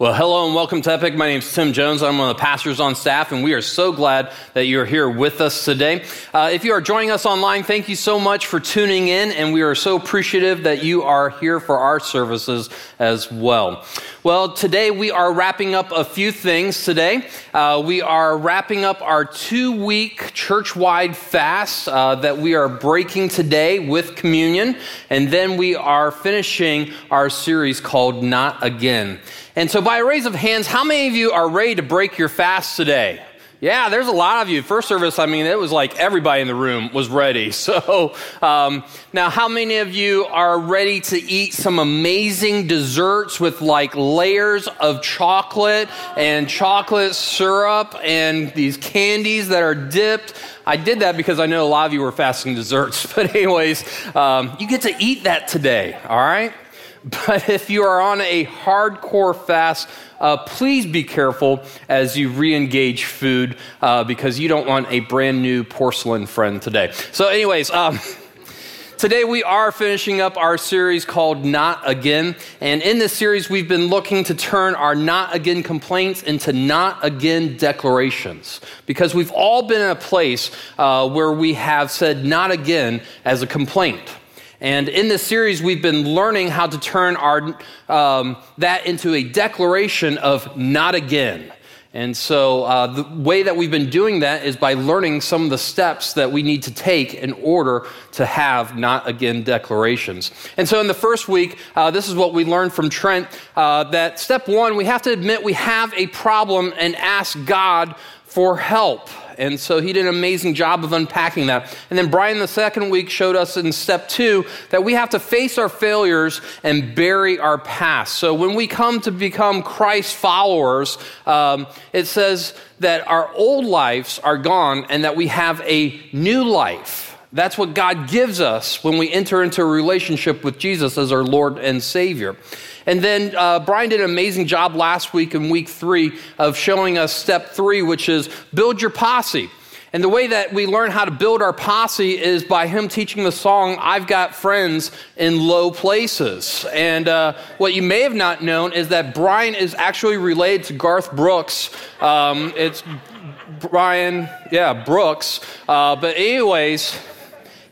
Well, hello and welcome to Epic. My name is Tim Jones. I'm one of the pastors on staff, and we are so glad that you're here with us today. Uh, if you are joining us online, thank you so much for tuning in, and we are so appreciative that you are here for our services as well. Well, today we are wrapping up a few things today. Uh, we are wrapping up our two week church wide fast uh, that we are breaking today with communion, and then we are finishing our series called Not Again. And so, by a raise of hands, how many of you are ready to break your fast today? Yeah, there's a lot of you. First service, I mean, it was like everybody in the room was ready. So, um, now how many of you are ready to eat some amazing desserts with like layers of chocolate and chocolate syrup and these candies that are dipped? I did that because I know a lot of you were fasting desserts. But, anyways, um, you get to eat that today, all right? But if you are on a hardcore fast, uh, please be careful as you re engage food uh, because you don't want a brand new porcelain friend today. So, anyways, um, Today, we are finishing up our series called Not Again. And in this series, we've been looking to turn our not again complaints into not again declarations. Because we've all been in a place uh, where we have said not again as a complaint. And in this series, we've been learning how to turn our, um, that into a declaration of not again. And so, uh, the way that we've been doing that is by learning some of the steps that we need to take in order to have not again declarations. And so, in the first week, uh, this is what we learned from Trent uh, that step one, we have to admit we have a problem and ask God for help. And so he did an amazing job of unpacking that. And then Brian, the second week, showed us in step two that we have to face our failures and bury our past. So when we come to become Christ followers, um, it says that our old lives are gone and that we have a new life. That's what God gives us when we enter into a relationship with Jesus as our Lord and Savior. And then uh, Brian did an amazing job last week in week three of showing us step three, which is build your posse. And the way that we learn how to build our posse is by him teaching the song, I've Got Friends in Low Places. And uh, what you may have not known is that Brian is actually related to Garth Brooks. Um, it's Brian, yeah, Brooks. Uh, but, anyways,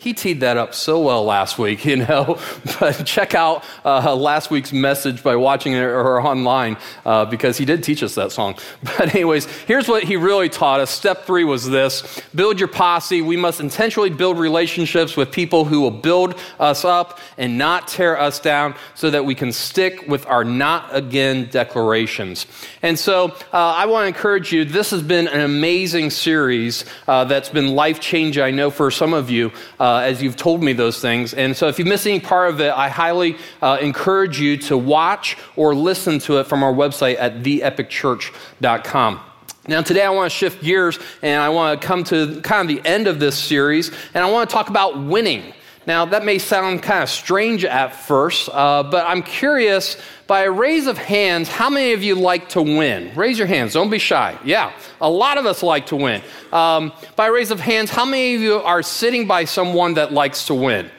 he teed that up so well last week, you know. but check out uh, last week's message by watching it or online uh, because he did teach us that song. But, anyways, here's what he really taught us. Step three was this build your posse. We must intentionally build relationships with people who will build us up and not tear us down so that we can stick with our not again declarations. And so uh, I want to encourage you, this has been an amazing series uh, that's been life changing, I know, for some of you. Uh, uh, as you've told me those things. And so if you miss any part of it, I highly uh, encourage you to watch or listen to it from our website at theepicchurch.com. Now, today I want to shift gears and I want to come to kind of the end of this series and I want to talk about winning. Now, that may sound kind of strange at first, uh, but I'm curious by a raise of hands, how many of you like to win? Raise your hands, don't be shy. Yeah, a lot of us like to win. Um, by a raise of hands, how many of you are sitting by someone that likes to win?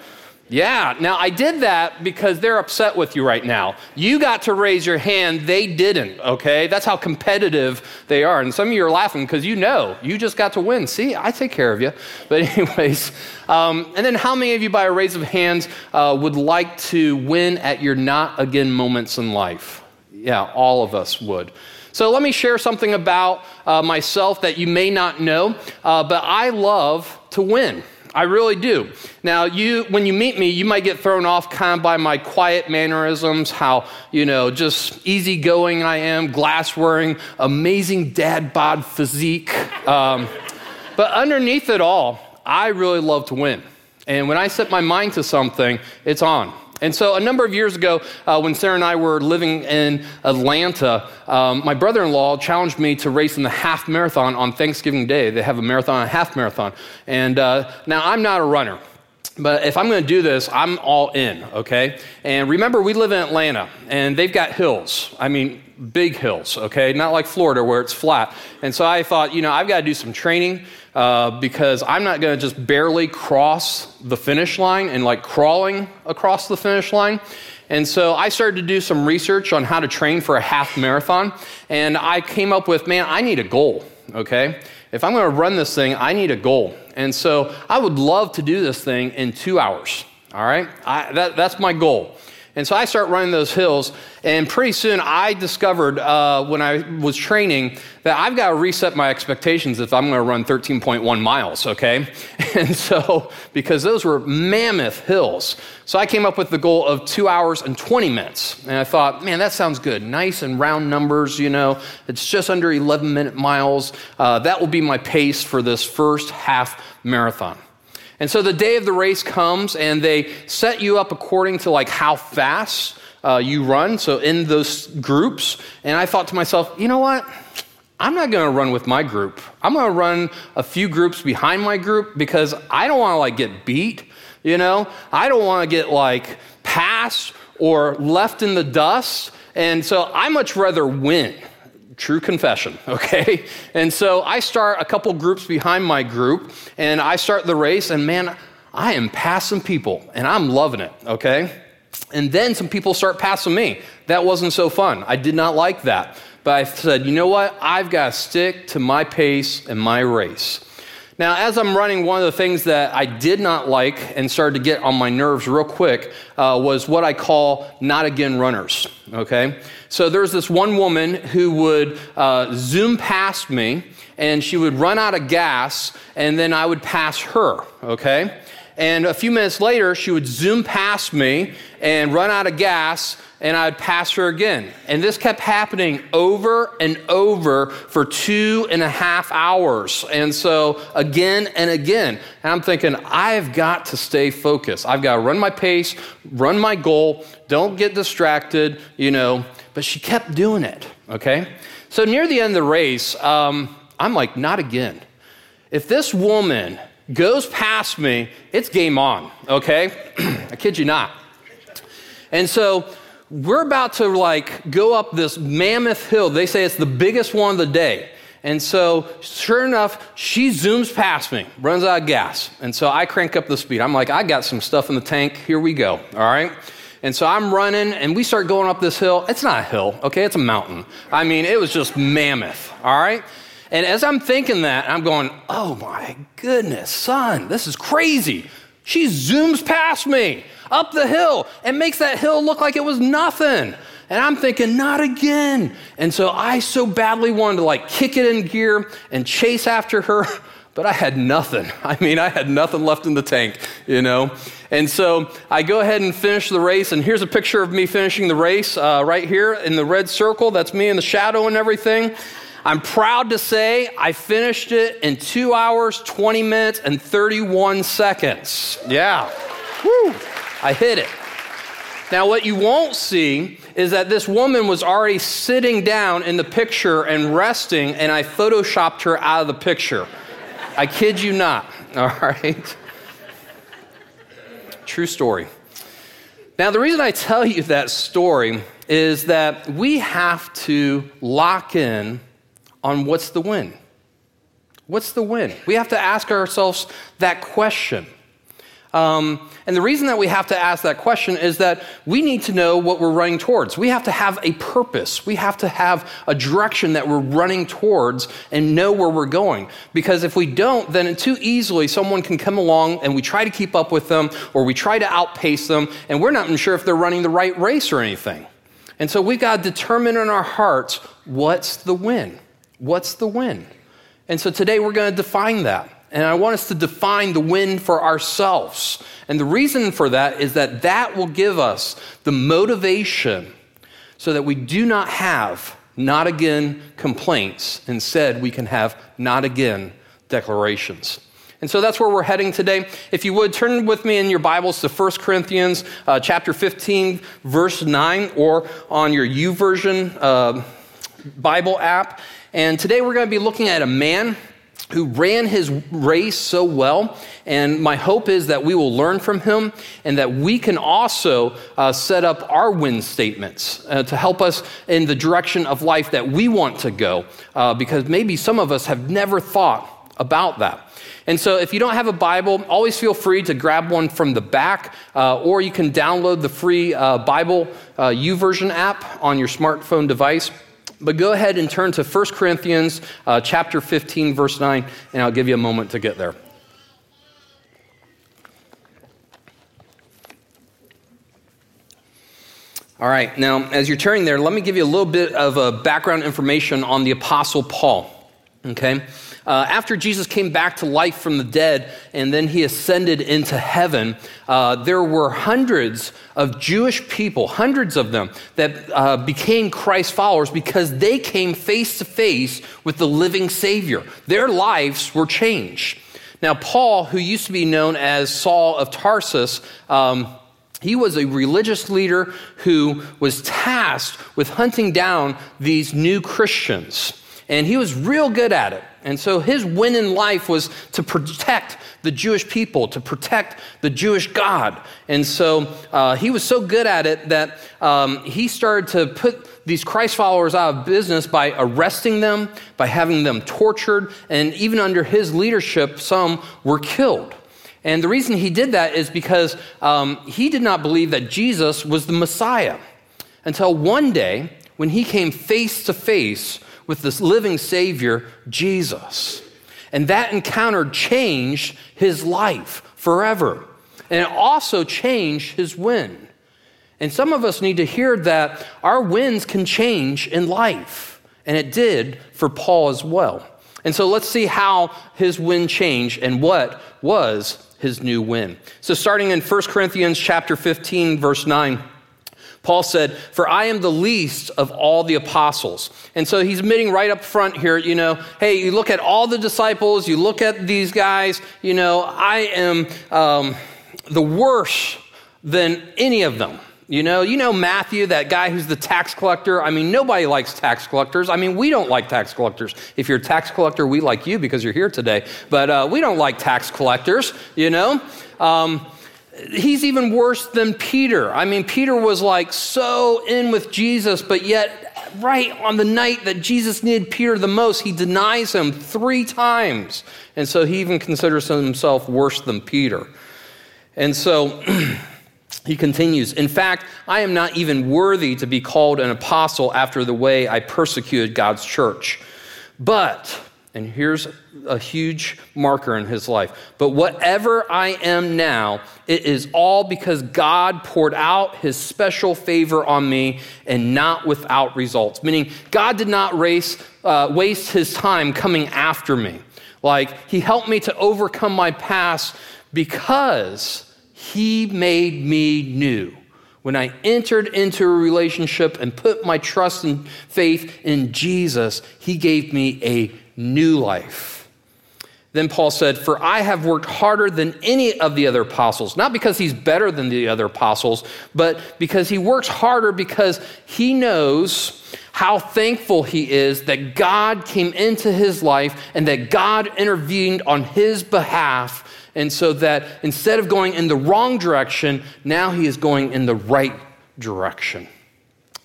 Yeah, now I did that because they're upset with you right now. You got to raise your hand, they didn't, okay? That's how competitive they are. And some of you are laughing because you know you just got to win. See, I take care of you. But, anyways, um, and then how many of you, by a raise of hands, uh, would like to win at your not again moments in life? Yeah, all of us would. So let me share something about uh, myself that you may not know, uh, but I love to win. I really do. Now, you, when you meet me, you might get thrown off kind of by my quiet mannerisms, how, you know, just easygoing I am, glass wearing, amazing dad bod physique. Um, but underneath it all, I really love to win. And when I set my mind to something, it's on. And so, a number of years ago, uh, when Sarah and I were living in Atlanta, um, my brother in law challenged me to race in the half marathon on Thanksgiving Day. They have a marathon and a half marathon. And uh, now, I'm not a runner. but if I'm going to do this, I'm all in, okay? And remember, we live in Atlanta, and they've got hills. I mean, big hills, okay? Not like Florida where it's flat. And so I thought, you know, I've got to do some training uh, because I'm not going to just barely cross the finish line and like crawling across the finish line. And so I started to do some research on how to train for a half marathon, and I came up with, man, I need a goal, okay? If I'm going to run this thing, I need a goal. And so I would love to do this thing in two hours. All right? I, that, that's my goal. And so I start running those hills, and pretty soon I discovered uh, when I was training that I've got to reset my expectations if I'm going to run 13.1 miles, okay? And so, because those were mammoth hills. So I came up with the goal of two hours and 20 minutes. And I thought, man, that sounds good. Nice and round numbers, you know. It's just under 11 minute miles. Uh, that will be my pace for this first half marathon. And so the day of the race comes and they set you up according to like how fast uh, you run. So in those groups. And I thought to myself, you know what? I'm not going to run with my group. I'm going to run a few groups behind my group because I don't want to like get beat, you know? I don't want to get like passed or left in the dust. And so I much rather win true confession, okay? And so I start a couple groups behind my group, and I start the race, and man, I am passing people, and I'm loving it, okay? And then some people start passing me. That wasn't so fun. I did not like that. But I said, you know what? I've got to stick to my pace and my race. Now, as I'm running, one of the things that I did not like and started to get on my nerves real quick uh, was what I call not again runners. Okay? So there's this one woman who would uh, zoom past me and she would run out of gas and then I would pass her. Okay? And a few minutes later, she would zoom past me and run out of gas and I'd pass her again. And this kept happening over and over for two and a half hours. And so again and again. And I'm thinking, I've got to stay focused. I've got to run my pace, run my goal, don't get distracted, you know. But she kept doing it, okay? So near the end of the race, um, I'm like, not again. If this woman goes past me, it's game on, okay? I kid you not. And so we're about to like go up this mammoth hill. They say it's the biggest one of the day. And so, sure enough, she zooms past me, runs out of gas. And so I crank up the speed. I'm like, I got some stuff in the tank. Here we go. All right. And so I'm running, and we start going up this hill. It's not a hill, okay? It's a mountain. I mean, it was just mammoth. All right. And as I'm thinking that, I'm going, oh my goodness, son, this is crazy. She zooms past me up the hill and makes that hill look like it was nothing. And I'm thinking, not again. And so I so badly wanted to like kick it in gear and chase after her, but I had nothing. I mean, I had nothing left in the tank, you know? And so I go ahead and finish the race. And here's a picture of me finishing the race uh, right here in the red circle. That's me in the shadow and everything. I'm proud to say I finished it in two hours, 20 minutes, and 31 seconds. Yeah. Woo. I hit it. Now, what you won't see is that this woman was already sitting down in the picture and resting, and I photoshopped her out of the picture. I kid you not, all right? True story. Now, the reason I tell you that story is that we have to lock in on what's the win. What's the win? We have to ask ourselves that question. Um, and the reason that we have to ask that question is that we need to know what we're running towards. We have to have a purpose. We have to have a direction that we're running towards and know where we're going. Because if we don't, then too easily someone can come along and we try to keep up with them or we try to outpace them and we're not even sure if they're running the right race or anything. And so we've got to determine in our hearts what's the win? What's the win? And so today we're going to define that. And I want us to define the win for ourselves. And the reason for that is that that will give us the motivation so that we do not have not again complaints. Instead, we can have not again declarations. And so that's where we're heading today. If you would turn with me in your Bibles to 1 Corinthians uh, chapter 15, verse 9, or on your YouVersion uh, Bible app. And today we're going to be looking at a man who ran his race so well. And my hope is that we will learn from him and that we can also uh, set up our win statements uh, to help us in the direction of life that we want to go, uh, because maybe some of us have never thought about that. And so, if you don't have a Bible, always feel free to grab one from the back, uh, or you can download the free uh, Bible uh, version app on your smartphone device. But go ahead and turn to 1 Corinthians uh, chapter 15, verse 9, and I'll give you a moment to get there. All right, now as you're turning there, let me give you a little bit of a background information on the Apostle Paul. Okay? Uh, after Jesus came back to life from the dead and then he ascended into heaven, uh, there were hundreds of Jewish people, hundreds of them, that uh, became Christ followers because they came face to face with the living Savior. Their lives were changed. Now, Paul, who used to be known as Saul of Tarsus, um, he was a religious leader who was tasked with hunting down these new Christians. And he was real good at it. And so his win in life was to protect the Jewish people, to protect the Jewish God. And so uh, he was so good at it that um, he started to put these Christ followers out of business by arresting them, by having them tortured, and even under his leadership, some were killed. And the reason he did that is because um, he did not believe that Jesus was the Messiah until one day when he came face to face with this living Savior, Jesus. And that encounter changed his life forever. And it also changed his win. And some of us need to hear that our wins can change in life. And it did for Paul as well. And so let's see how his win changed and what was his new win. So starting in 1 Corinthians chapter 15 verse 9, Paul said, For I am the least of all the apostles. And so he's admitting right up front here, you know, hey, you look at all the disciples, you look at these guys, you know, I am um, the worst than any of them. You know, you know Matthew, that guy who's the tax collector. I mean, nobody likes tax collectors. I mean, we don't like tax collectors. If you're a tax collector, we like you because you're here today. But uh, we don't like tax collectors, you know. Um, he's even worse than Peter. I mean, Peter was like so in with Jesus, but yet, right on the night that Jesus needed Peter the most, he denies him three times. And so he even considers himself worse than Peter. And so he continues In fact, I am not even worthy to be called an apostle after the way I persecuted God's church. But, and here's a huge marker in his life. But whatever I am now, it is all because God poured out his special favor on me and not without results. Meaning, God did not race, uh, waste his time coming after me. Like, he helped me to overcome my past because he made me new. When I entered into a relationship and put my trust and faith in Jesus, he gave me a new life. Then Paul said, For I have worked harder than any of the other apostles, not because he's better than the other apostles, but because he works harder because he knows how thankful he is that God came into his life and that God intervened on his behalf. And so that instead of going in the wrong direction, now he is going in the right direction.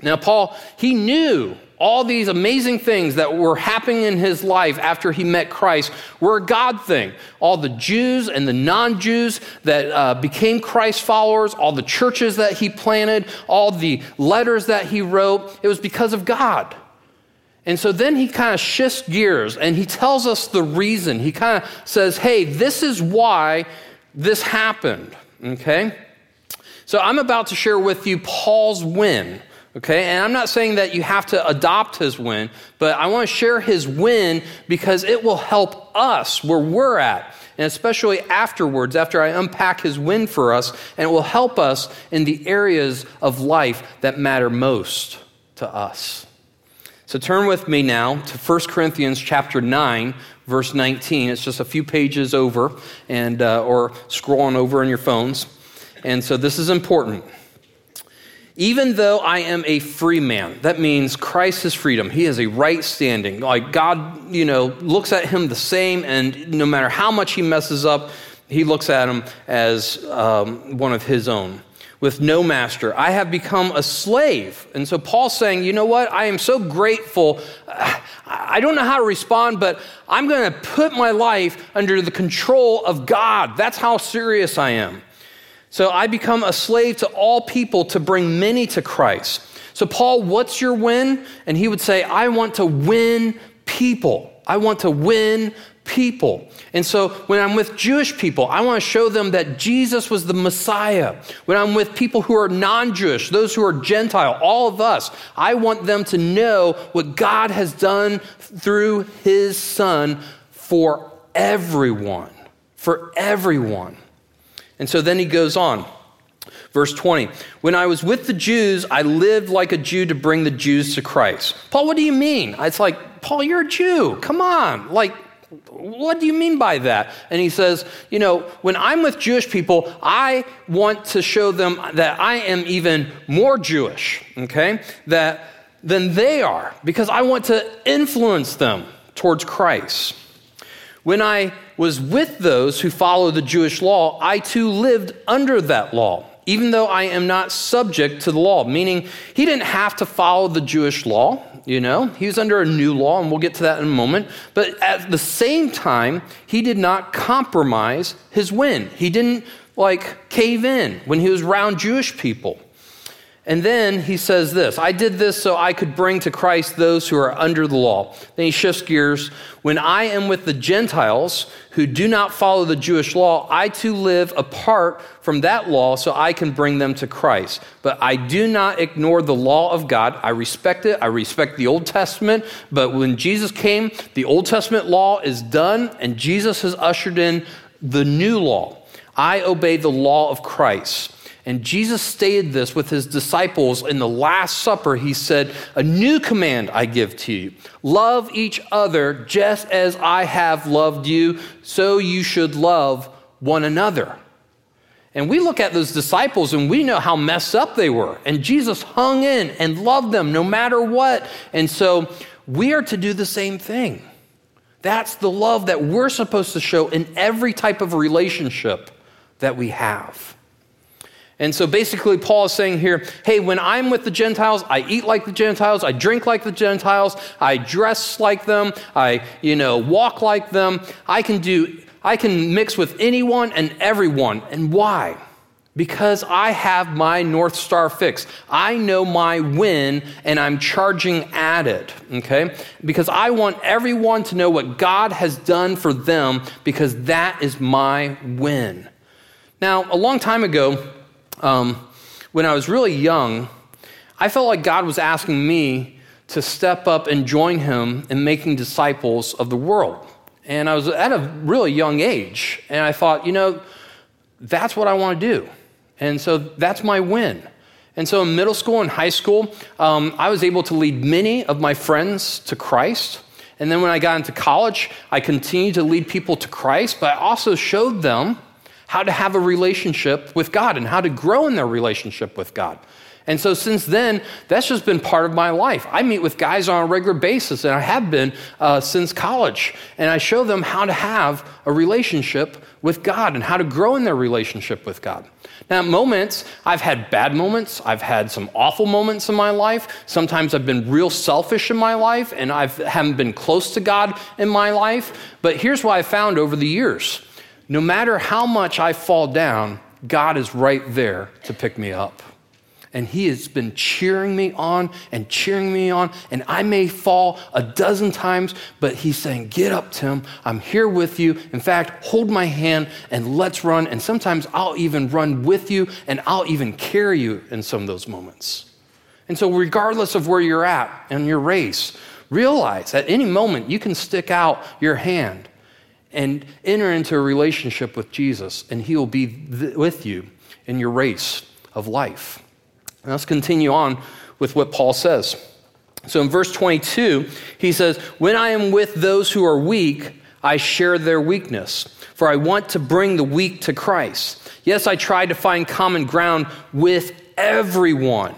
Now, Paul, he knew all these amazing things that were happening in his life after he met Christ were a God thing. All the Jews and the non Jews that uh, became Christ followers, all the churches that he planted, all the letters that he wrote, it was because of God. And so then he kind of shifts gears and he tells us the reason. He kind of says, hey, this is why this happened. Okay? So I'm about to share with you Paul's win Okay, and I'm not saying that you have to adopt his win, but I want to share his win because it will help us where we're at, and especially afterwards, after I unpack his win for us, and it will help us in the areas of life that matter most to us. So turn with me now to 1 Corinthians chapter 9, verse 19. It's just a few pages over, and, uh, or scrolling over in your phones. And so this is important. Even though I am a free man, that means Christ is freedom. He has a right standing. Like God, you know, looks at him the same, and no matter how much he messes up, he looks at him as um, one of his own. With no master, I have become a slave. And so Paul's saying, you know what? I am so grateful. I don't know how to respond, but I'm going to put my life under the control of God. That's how serious I am. So I become a slave to all people to bring many to Christ. So, Paul, what's your win? And he would say, I want to win people. I want to win people. And so when I'm with Jewish people, I want to show them that Jesus was the Messiah. When I'm with people who are non Jewish, those who are Gentile, all of us, I want them to know what God has done through his Son for everyone. For everyone. And so then he goes on. Verse 20, when I was with the Jews, I lived like a Jew to bring the Jews to Christ. Paul, what do you mean? It's like, Paul, you're a Jew. Come on. Like, what do you mean by that? And he says, you know, when I'm with Jewish people, I want to show them that I am even more Jewish, okay, that than they are, because I want to influence them towards Christ. When I was with those who follow the Jewish law, I too lived under that law, even though I am not subject to the law. Meaning, he didn't have to follow the Jewish law, you know, he was under a new law, and we'll get to that in a moment. But at the same time, he did not compromise his win. He didn't like cave in when he was around Jewish people. And then he says this I did this so I could bring to Christ those who are under the law. Then he shifts gears. When I am with the Gentiles who do not follow the Jewish law, I too live apart from that law so I can bring them to Christ. But I do not ignore the law of God. I respect it. I respect the Old Testament. But when Jesus came, the Old Testament law is done, and Jesus has ushered in the new law. I obey the law of Christ. And Jesus stated this with his disciples in the Last Supper. He said, A new command I give to you love each other just as I have loved you, so you should love one another. And we look at those disciples and we know how messed up they were. And Jesus hung in and loved them no matter what. And so we are to do the same thing. That's the love that we're supposed to show in every type of relationship that we have. And so basically, Paul is saying here hey, when I'm with the Gentiles, I eat like the Gentiles, I drink like the Gentiles, I dress like them, I, you know, walk like them. I can do, I can mix with anyone and everyone. And why? Because I have my North Star fixed. I know my win and I'm charging at it, okay? Because I want everyone to know what God has done for them because that is my win. Now, a long time ago, um, when I was really young, I felt like God was asking me to step up and join Him in making disciples of the world. And I was at a really young age, and I thought, you know, that's what I want to do. And so that's my win. And so in middle school and high school, um, I was able to lead many of my friends to Christ. And then when I got into college, I continued to lead people to Christ, but I also showed them how to have a relationship with God and how to grow in their relationship with God. And so since then, that's just been part of my life. I meet with guys on a regular basis, and I have been uh, since college. And I show them how to have a relationship with God and how to grow in their relationship with God. Now, moments, I've had bad moments. I've had some awful moments in my life. Sometimes I've been real selfish in my life, and I haven't been close to God in my life. But here's what I found over the years no matter how much I fall down, God is right there to pick me up. And He has been cheering me on and cheering me on. And I may fall a dozen times, but He's saying, Get up, Tim. I'm here with you. In fact, hold my hand and let's run. And sometimes I'll even run with you and I'll even carry you in some of those moments. And so, regardless of where you're at in your race, realize at any moment you can stick out your hand and enter into a relationship with Jesus, and He will be th- with you in your race of life. Let's continue on with what Paul says. So in verse 22, he says, When I am with those who are weak, I share their weakness, for I want to bring the weak to Christ. Yes, I try to find common ground with everyone.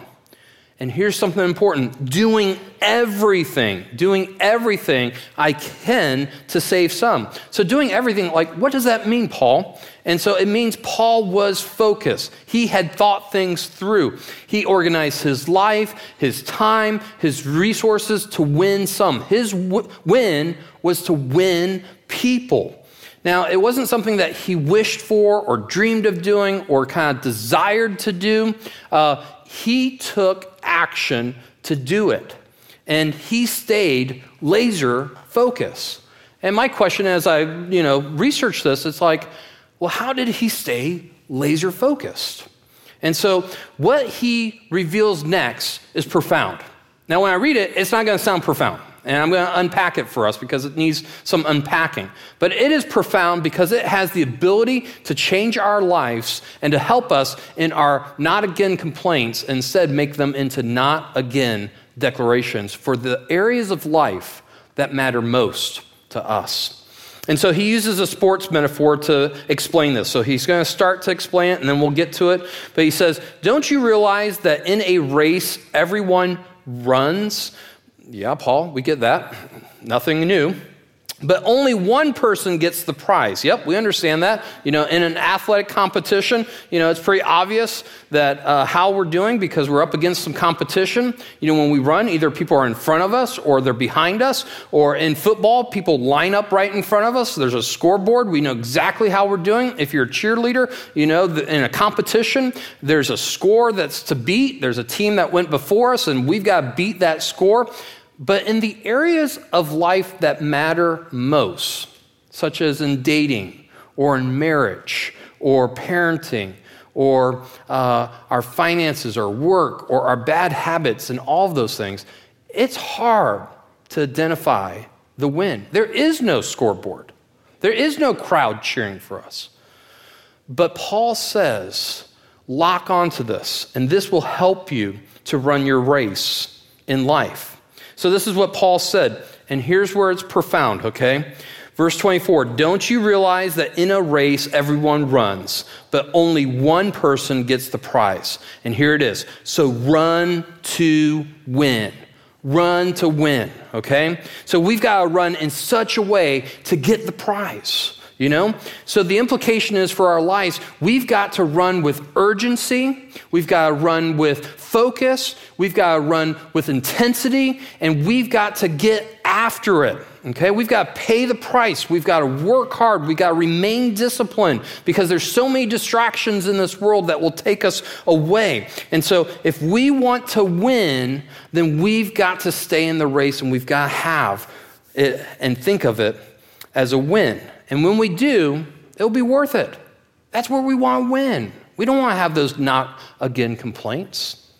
And here's something important doing everything, doing everything I can to save some. So, doing everything, like, what does that mean, Paul? And so it means Paul was focused. He had thought things through. He organized his life, his time, his resources to win some. His w- win was to win people. Now, it wasn't something that he wished for or dreamed of doing or kind of desired to do. Uh, he took action to do it. And he stayed laser focused. And my question as I, you know, researched this, it's like, well, how did he stay laser focused? And so, what he reveals next is profound. Now, when I read it, it's not going to sound profound. And I'm going to unpack it for us because it needs some unpacking. But it is profound because it has the ability to change our lives and to help us in our not again complaints, instead, make them into not again declarations for the areas of life that matter most to us. And so he uses a sports metaphor to explain this. So he's going to start to explain it and then we'll get to it. But he says, Don't you realize that in a race, everyone runs? Yeah, Paul, we get that. Nothing new. But only one person gets the prize. Yep, we understand that. You know, in an athletic competition, you know, it's pretty obvious that uh, how we're doing because we're up against some competition. You know, when we run, either people are in front of us or they're behind us. Or in football, people line up right in front of us. There's a scoreboard. We know exactly how we're doing. If you're a cheerleader, you know, in a competition, there's a score that's to beat. There's a team that went before us, and we've got to beat that score. But in the areas of life that matter most, such as in dating or in marriage or parenting or uh, our finances or work or our bad habits and all of those things, it's hard to identify the win. There is no scoreboard, there is no crowd cheering for us. But Paul says, lock onto this, and this will help you to run your race in life. So, this is what Paul said, and here's where it's profound, okay? Verse 24 Don't you realize that in a race everyone runs, but only one person gets the prize? And here it is. So, run to win. Run to win, okay? So, we've got to run in such a way to get the prize. You know? So the implication is for our lives, we've got to run with urgency, we've got to run with focus, we've got to run with intensity, and we've got to get after it. Okay? We've got to pay the price. We've got to work hard. We've got to remain disciplined because there's so many distractions in this world that will take us away. And so if we want to win, then we've got to stay in the race and we've got to have it and think of it as a win. And when we do, it'll be worth it. That's where we want to win. We don't want to have those not again complaints.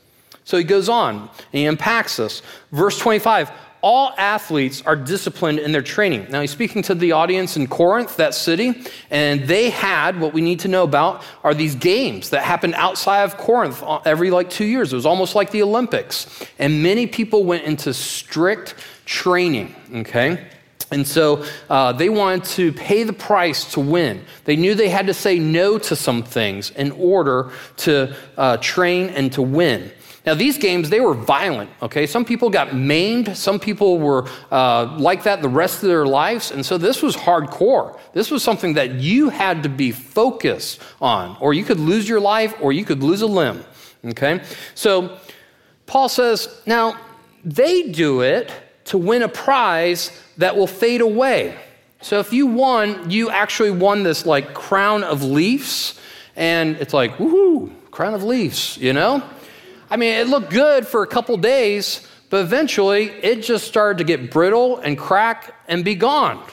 So he goes on and he unpacks this. Verse 25 all athletes are disciplined in their training. Now, he's speaking to the audience in Corinth, that city, and they had what we need to know about are these games that happened outside of Corinth every like two years. It was almost like the Olympics. And many people went into strict training, okay? And so uh, they wanted to pay the price to win. They knew they had to say no to some things in order to uh, train and to win. Now, these games, they were violent, okay? Some people got maimed. Some people were uh, like that the rest of their lives. And so this was hardcore. This was something that you had to be focused on, or you could lose your life, or you could lose a limb, okay? So Paul says, now, they do it to win a prize that will fade away. So if you won, you actually won this like crown of leaves, and it's like, woohoo, crown of leaves, you know? I mean, it looked good for a couple days, but eventually it just started to get brittle and crack and be gone.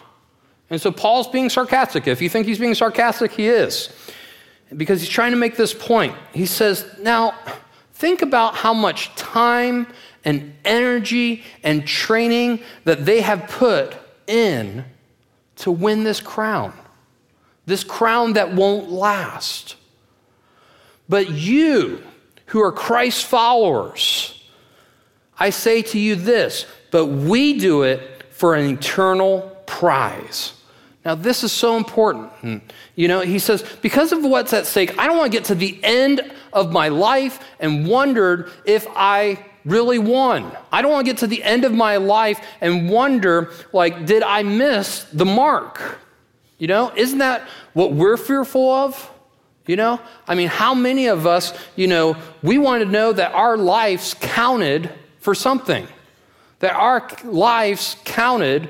And so Paul's being sarcastic. If you think he's being sarcastic, he is. Because he's trying to make this point. He says, now, think about how much time and energy and training that they have put in to win this crown. This crown that won't last. But you, who are Christ followers, I say to you this, but we do it for an eternal prize. Now, this is so important. Hmm. You know, he says, because of what's at stake, I don't want to get to the end of my life and wondered if I really won. I don't want to get to the end of my life and wonder, like, did I miss the mark? You know, isn't that what we're fearful of? You know, I mean, how many of us, you know, we want to know that our lives counted for something, that our lives counted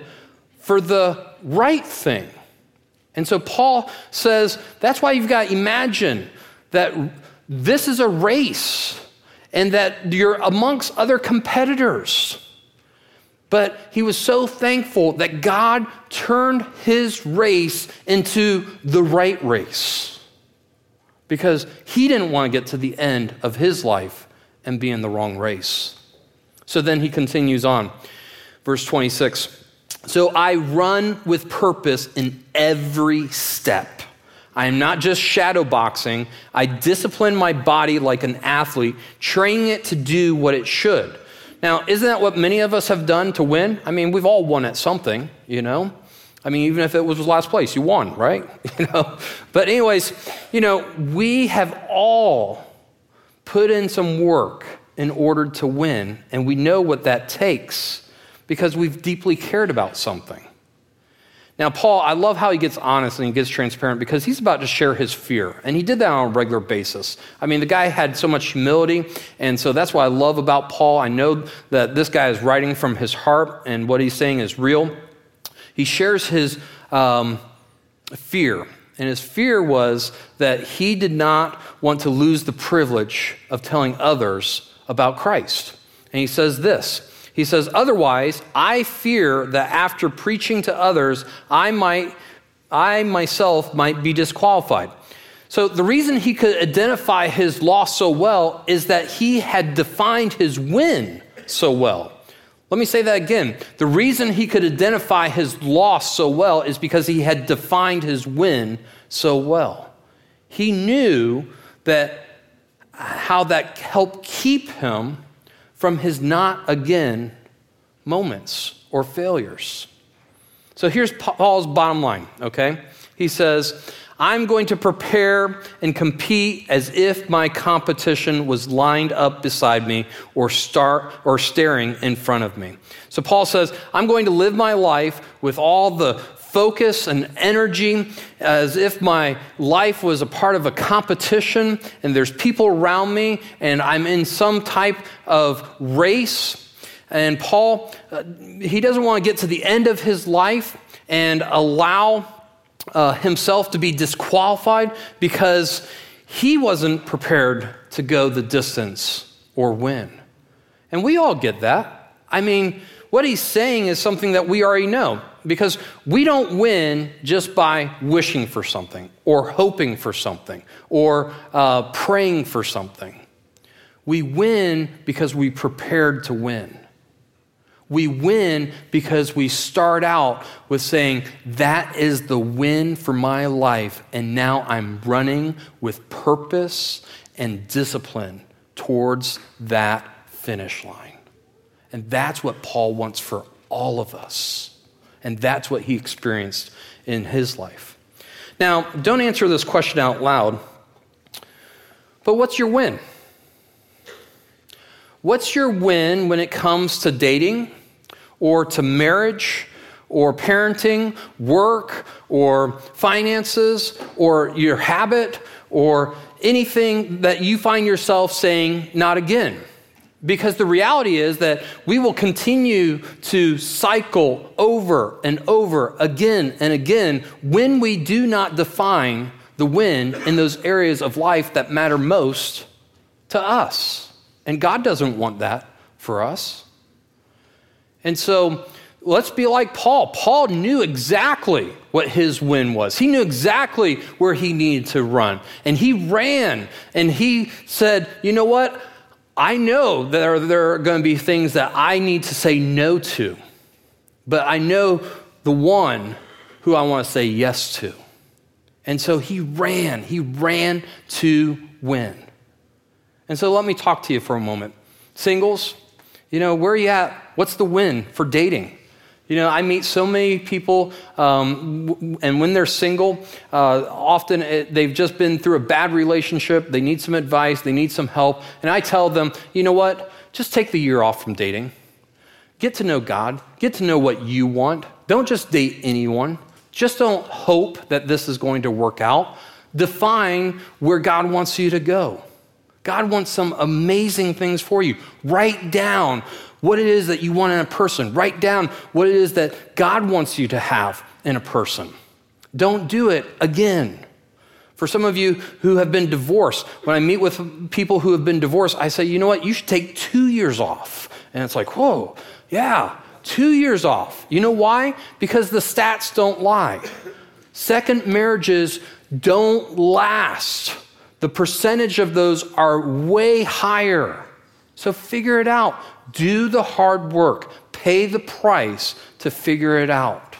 for the right thing. And so Paul says that's why you've got to imagine that this is a race and that you're amongst other competitors. But he was so thankful that God turned his race into the right race because he didn't want to get to the end of his life and be in the wrong race. So then he continues on. Verse 26 So I run with purpose in every step. I am not just shadow boxing. I discipline my body like an athlete, training it to do what it should. Now, isn't that what many of us have done to win? I mean, we've all won at something, you know? I mean, even if it was last place, you won, right? you know? But anyways, you know, we have all put in some work in order to win, and we know what that takes because we've deeply cared about something. Now, Paul, I love how he gets honest and he gets transparent because he's about to share his fear. And he did that on a regular basis. I mean, the guy had so much humility. And so that's what I love about Paul. I know that this guy is writing from his heart and what he's saying is real. He shares his um, fear. And his fear was that he did not want to lose the privilege of telling others about Christ. And he says this he says, Otherwise, I fear that after preaching to others, I might, I myself might be disqualified. So the reason he could identify his loss so well is that he had defined his win so well. Let me say that again. The reason he could identify his loss so well is because he had defined his win so well. He knew that how that helped keep him from his not again moments or failures. So here's Paul's bottom line, okay? He says, I'm going to prepare and compete as if my competition was lined up beside me or start or staring in front of me. So Paul says, I'm going to live my life with all the focus and energy as if my life was a part of a competition and there's people around me and I'm in some type of race. And Paul, uh, he doesn't want to get to the end of his life and allow uh, himself to be disqualified because he wasn't prepared to go the distance or win. And we all get that. I mean, what he's saying is something that we already know because we don't win just by wishing for something or hoping for something or uh, praying for something. We win because we prepared to win. We win because we start out with saying, That is the win for my life, and now I'm running with purpose and discipline towards that finish line. And that's what Paul wants for all of us. And that's what he experienced in his life. Now, don't answer this question out loud, but what's your win? What's your win when it comes to dating or to marriage or parenting, work or finances or your habit or anything that you find yourself saying, not again? Because the reality is that we will continue to cycle over and over again and again when we do not define the win in those areas of life that matter most to us. And God doesn't want that for us. And so let's be like Paul. Paul knew exactly what his win was. He knew exactly where he needed to run. And he ran and he said, You know what? I know that there, there are going to be things that I need to say no to, but I know the one who I want to say yes to. And so he ran. He ran to win. And so let me talk to you for a moment. Singles, you know, where are you at? What's the win for dating? You know, I meet so many people, um, and when they're single, uh, often it, they've just been through a bad relationship. They need some advice, they need some help. And I tell them, you know what? Just take the year off from dating. Get to know God, get to know what you want. Don't just date anyone. Just don't hope that this is going to work out. Define where God wants you to go. God wants some amazing things for you. Write down what it is that you want in a person. Write down what it is that God wants you to have in a person. Don't do it again. For some of you who have been divorced, when I meet with people who have been divorced, I say, you know what, you should take two years off. And it's like, whoa, yeah, two years off. You know why? Because the stats don't lie. Second marriages don't last. The percentage of those are way higher. So figure it out. Do the hard work, pay the price to figure it out.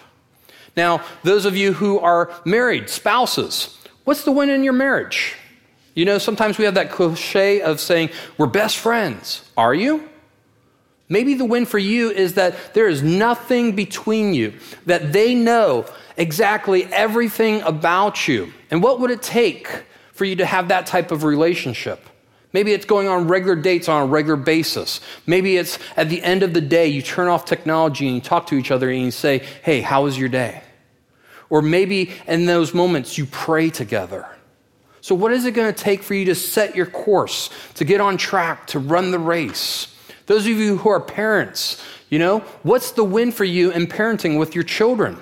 Now, those of you who are married, spouses, what's the win in your marriage? You know, sometimes we have that cliche of saying, we're best friends. Are you? Maybe the win for you is that there is nothing between you, that they know exactly everything about you. And what would it take for you to have that type of relationship? Maybe it's going on regular dates on a regular basis. Maybe it's at the end of the day, you turn off technology and you talk to each other and you say, Hey, how was your day? Or maybe in those moments, you pray together. So, what is it going to take for you to set your course, to get on track, to run the race? Those of you who are parents, you know, what's the win for you in parenting with your children?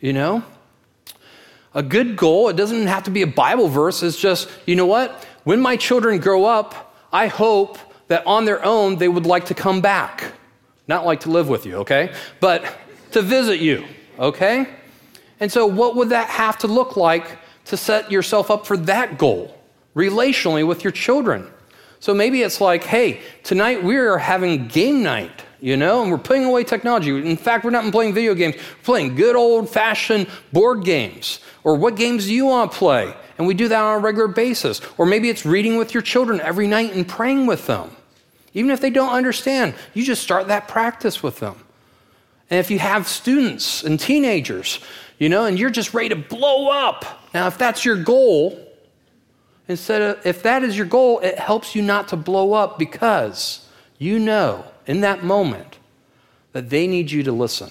You know? A good goal, it doesn't have to be a Bible verse, it's just, you know what? When my children grow up, I hope that on their own they would like to come back. Not like to live with you, okay? But to visit you, okay? And so, what would that have to look like to set yourself up for that goal relationally with your children? So maybe it's like, hey, tonight we are having game night, you know, and we're putting away technology. In fact, we're not playing video games, we're playing good old fashioned board games. Or what games do you want to play? And we do that on a regular basis. Or maybe it's reading with your children every night and praying with them. Even if they don't understand, you just start that practice with them. And if you have students and teenagers, you know, and you're just ready to blow up. Now, if that's your goal, instead of if that is your goal, it helps you not to blow up because you know in that moment that they need you to listen.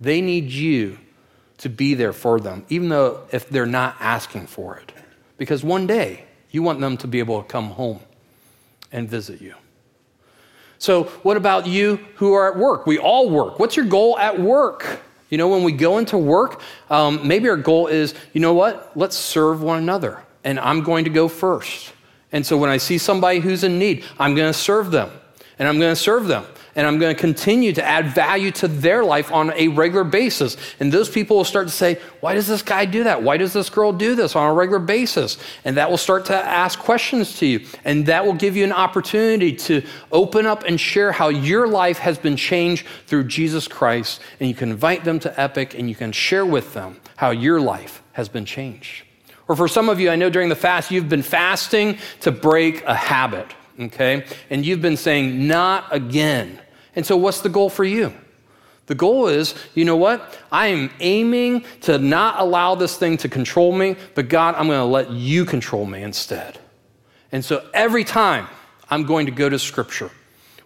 They need you to be there for them, even though if they're not asking for it. Because one day you want them to be able to come home and visit you. So, what about you who are at work? We all work. What's your goal at work? You know, when we go into work, um, maybe our goal is, you know what? Let's serve one another. And I'm going to go first. And so when I see somebody who's in need, I'm going to serve them. And I'm going to serve them and I'm going to continue to add value to their life on a regular basis. And those people will start to say, Why does this guy do that? Why does this girl do this on a regular basis? And that will start to ask questions to you. And that will give you an opportunity to open up and share how your life has been changed through Jesus Christ. And you can invite them to Epic and you can share with them how your life has been changed. Or for some of you, I know during the fast, you've been fasting to break a habit okay? And you've been saying, not again. And so, what's the goal for you? The goal is, you know what? I am aiming to not allow this thing to control me, but God, I'm going to let you control me instead. And so, every time I'm going to go to Scripture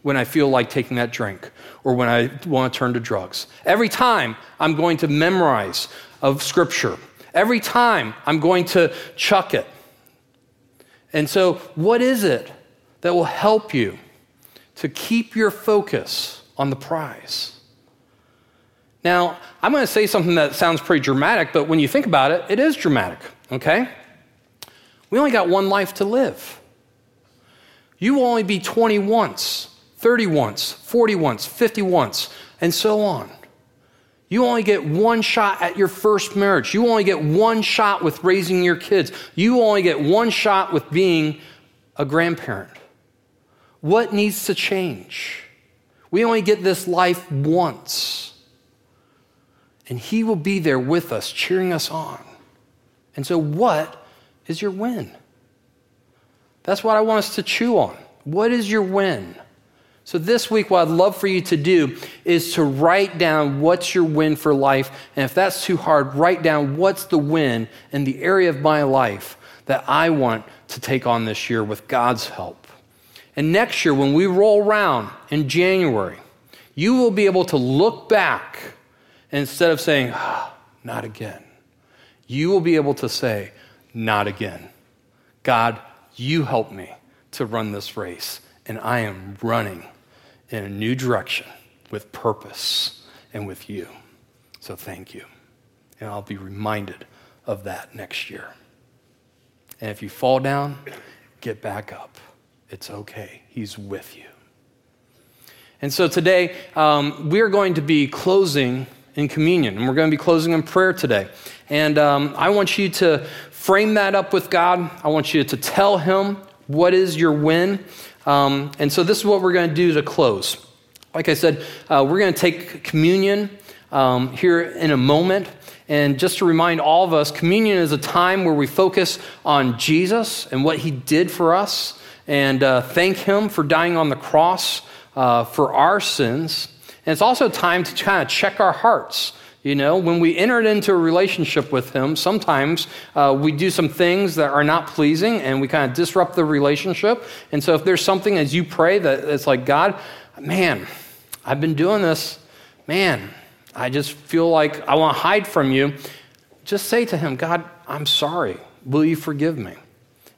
when I feel like taking that drink or when I want to turn to drugs. Every time I'm going to memorize of Scripture. Every time I'm going to chuck it. And so, what is it that will help you to keep your focus on the prize. Now, I'm going to say something that sounds pretty dramatic, but when you think about it, it is dramatic, okay? We only got one life to live. You will only be 20 once, 30 once, 40 once, 50 once, and so on. You only get one shot at your first marriage. You only get one shot with raising your kids. You only get one shot with being a grandparent. What needs to change? We only get this life once. And He will be there with us, cheering us on. And so, what is your win? That's what I want us to chew on. What is your win? So, this week, what I'd love for you to do is to write down what's your win for life. And if that's too hard, write down what's the win in the area of my life that I want to take on this year with God's help. And next year, when we roll around in January, you will be able to look back instead of saying, ah, not again. You will be able to say, not again. God, you help me to run this race, and I am running in a new direction with purpose and with you. So thank you. And I'll be reminded of that next year. And if you fall down, get back up. It's okay. He's with you. And so today, um, we're going to be closing in communion, and we're going to be closing in prayer today. And um, I want you to frame that up with God. I want you to tell Him what is your win. Um, and so this is what we're going to do to close. Like I said, uh, we're going to take communion um, here in a moment. And just to remind all of us, communion is a time where we focus on Jesus and what he did for us and uh, thank him for dying on the cross uh, for our sins. And it's also time to kind of check our hearts. You know, when we entered into a relationship with Him, sometimes uh, we do some things that are not pleasing and we kind of disrupt the relationship. And so, if there's something as you pray that it's like, God, man, I've been doing this, man, I just feel like I want to hide from you, just say to Him, God, I'm sorry. Will you forgive me?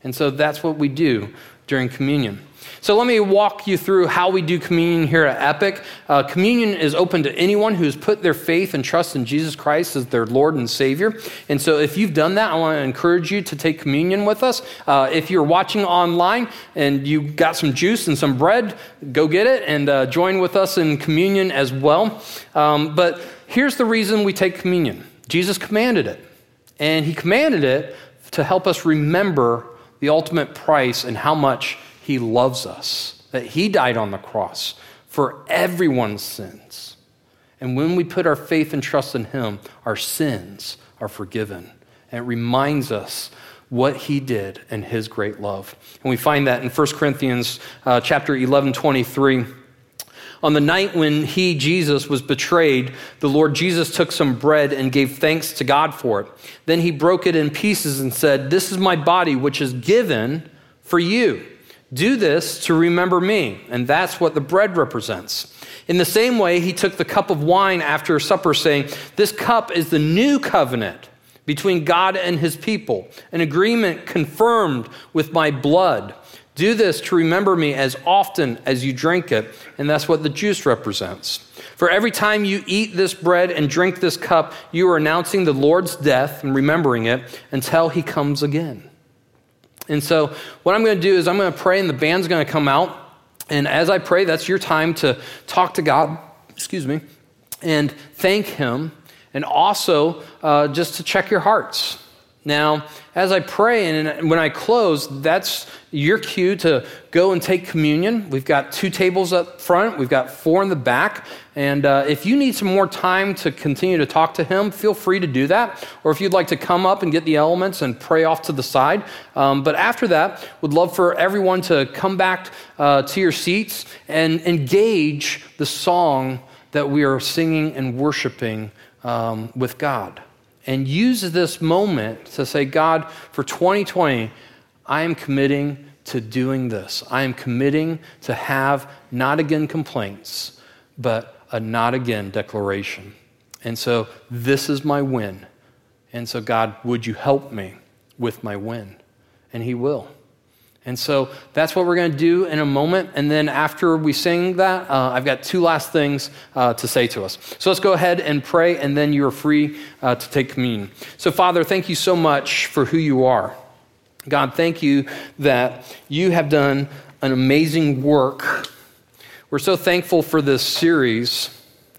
And so that's what we do during communion. So let me walk you through how we do communion here at Epic. Uh, communion is open to anyone who's put their faith and trust in Jesus Christ as their Lord and Savior. And so if you've done that, I want to encourage you to take communion with us. Uh, if you're watching online and you got some juice and some bread, go get it and uh, join with us in communion as well. Um, but here's the reason we take communion Jesus commanded it. And he commanded it to help us remember the ultimate price and how much he loves us, that He died on the cross for everyone's sins. And when we put our faith and trust in Him, our sins are forgiven. And it reminds us what he did and his great love. And we find that in 1 Corinthians uh, chapter 11, 23. On the night when he, Jesus, was betrayed, the Lord Jesus took some bread and gave thanks to God for it. Then he broke it in pieces and said, This is my body, which is given for you. Do this to remember me. And that's what the bread represents. In the same way, he took the cup of wine after supper, saying, This cup is the new covenant between God and his people, an agreement confirmed with my blood. Do this to remember me as often as you drink it. And that's what the juice represents. For every time you eat this bread and drink this cup, you are announcing the Lord's death and remembering it until he comes again. And so, what I'm going to do is I'm going to pray, and the band's going to come out. And as I pray, that's your time to talk to God, excuse me, and thank Him, and also uh, just to check your hearts. Now, as I pray and when I close, that's your cue to go and take communion. We've got two tables up front, we've got four in the back. And uh, if you need some more time to continue to talk to Him, feel free to do that. Or if you'd like to come up and get the elements and pray off to the side. Um, but after that, would love for everyone to come back uh, to your seats and engage the song that we are singing and worshiping um, with God and use this moment to say, God, for 2020, I am committing to doing this. I am committing to have not again complaints, but a not again declaration. And so this is my win. And so, God, would you help me with my win? And He will. And so that's what we're going to do in a moment. And then after we sing that, uh, I've got two last things uh, to say to us. So let's go ahead and pray, and then you are free uh, to take communion. So, Father, thank you so much for who you are. God, thank you that you have done an amazing work. We're so thankful for this series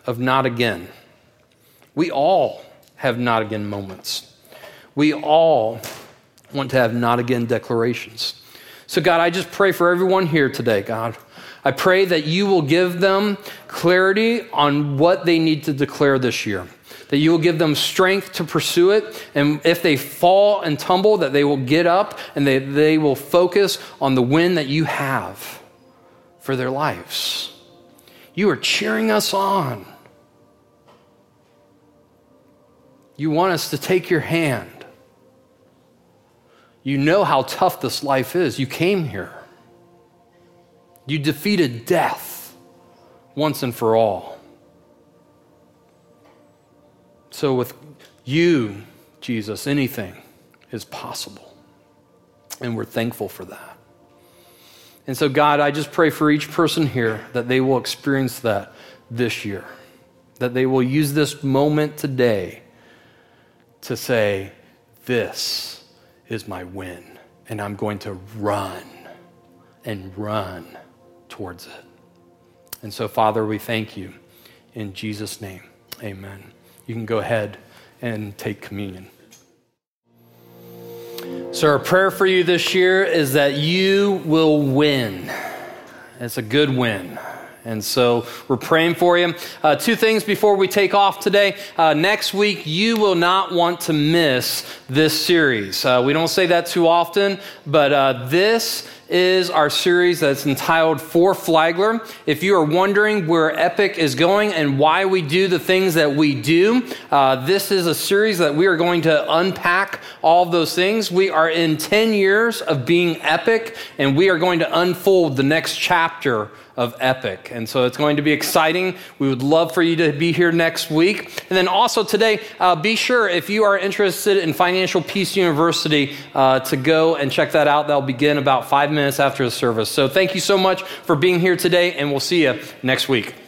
of Not Again. We all have not again moments. We all want to have not again declarations. So, God, I just pray for everyone here today, God. I pray that you will give them clarity on what they need to declare this year, that you will give them strength to pursue it. And if they fall and tumble, that they will get up and they, they will focus on the win that you have for their lives. You are cheering us on. You want us to take your hand. You know how tough this life is. You came here. You defeated death once and for all. So, with you, Jesus, anything is possible. And we're thankful for that. And so, God, I just pray for each person here that they will experience that this year, that they will use this moment today to say, This is my win, and I'm going to run and run towards it. And so, Father, we thank you in Jesus' name. Amen. You can go ahead and take communion. So, our prayer for you this year is that you will win. It's a good win. And so we're praying for you. Uh, two things before we take off today. Uh, next week, you will not want to miss this series. Uh, we don't say that too often, but uh, this is our series that's entitled For Flagler. If you are wondering where Epic is going and why we do the things that we do, uh, this is a series that we are going to unpack all those things. We are in 10 years of being Epic, and we are going to unfold the next chapter of Epic. And so it's going to be exciting. We would love for you to be here next week. And then also today, uh, be sure if you are interested in Financial Peace University uh, to go and check that out. That'll begin about five minutes after the service. So thank you so much for being here today, and we'll see you next week.